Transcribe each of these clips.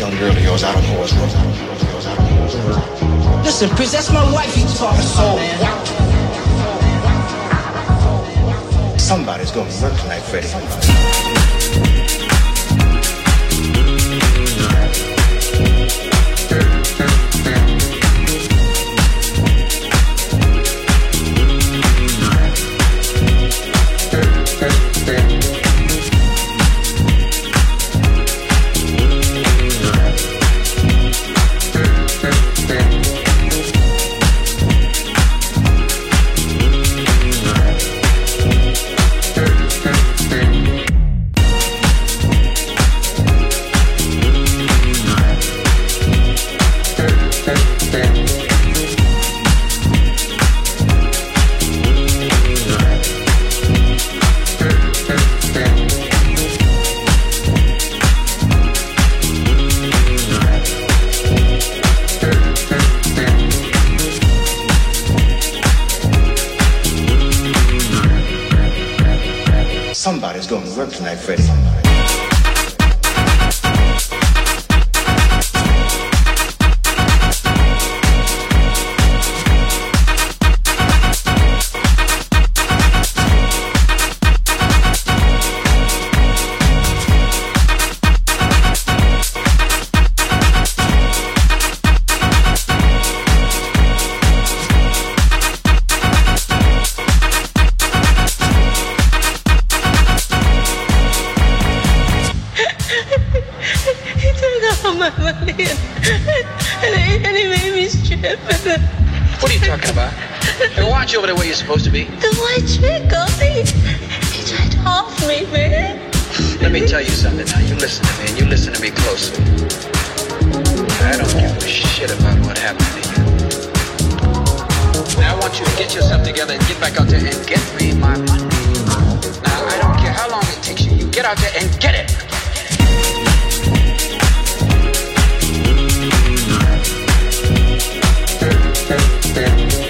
young Girl of yours out on Horse Road. Listen, Chris, that's my wife you talking so what? Somebody's gonna look tonight, Freddie. What are you talking about? Hey, you over there where you're supposed to be? the white chick, Goldie, he tried to off me, man. Let me tell you something now. You listen to me and you listen to me closely. I don't give a shit about what happened to you. Now I want you to get yourself together and get back out there and get me my money. Now I don't care how long it takes you. You get out there and get it. Thank understand.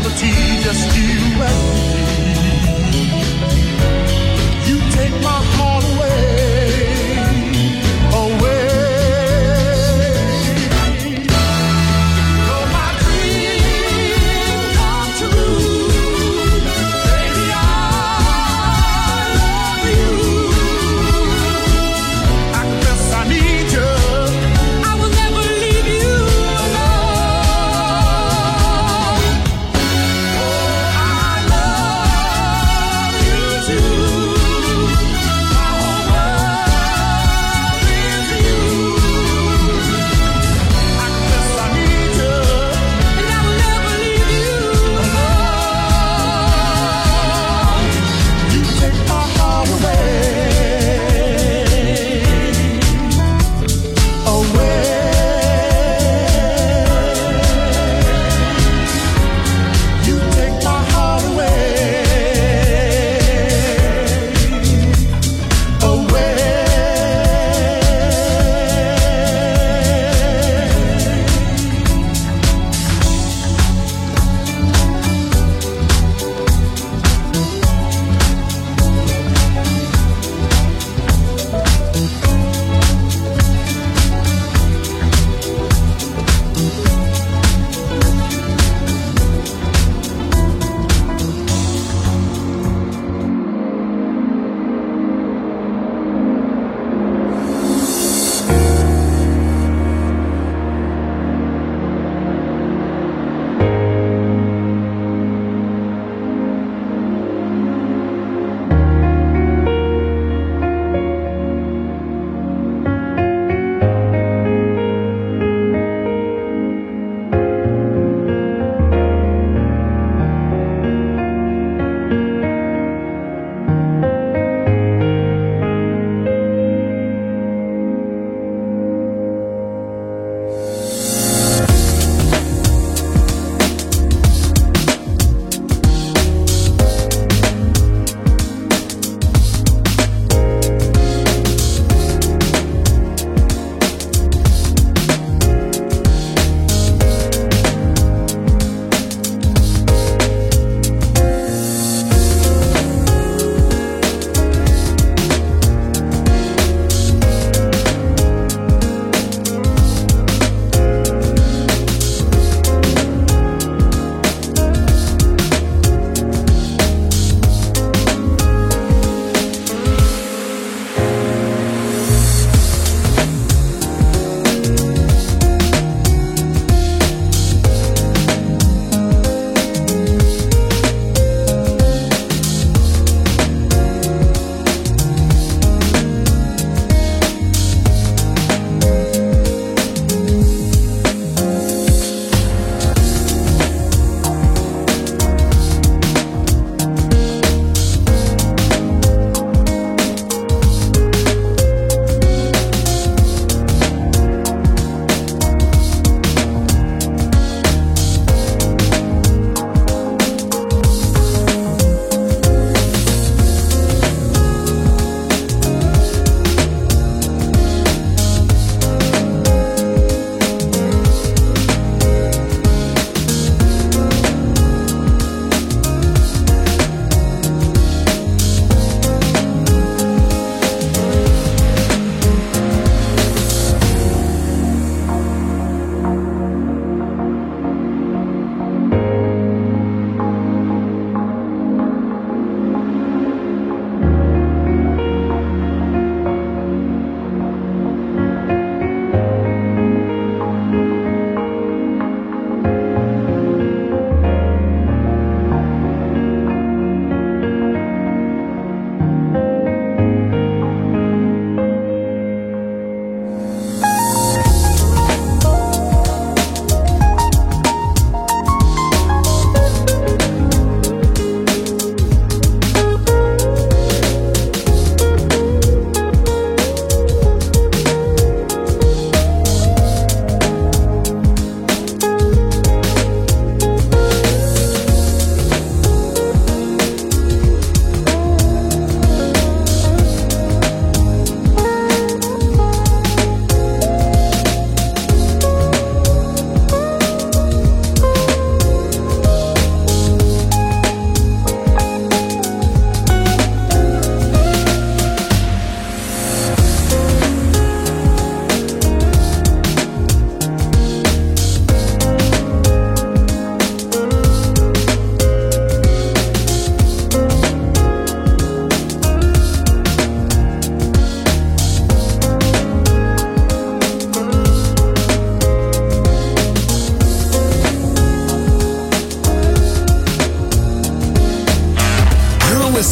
Reality, just you and me. You take my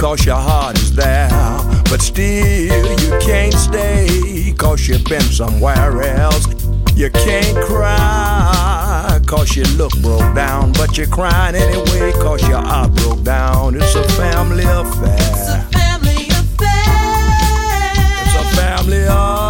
cause your heart is there. But still, you can't stay, cause you've been somewhere else. You can't cry, cause you look broke down. But you're crying anyway, cause you are broke down. It's a family affair. It's a family affair. It's a family affair.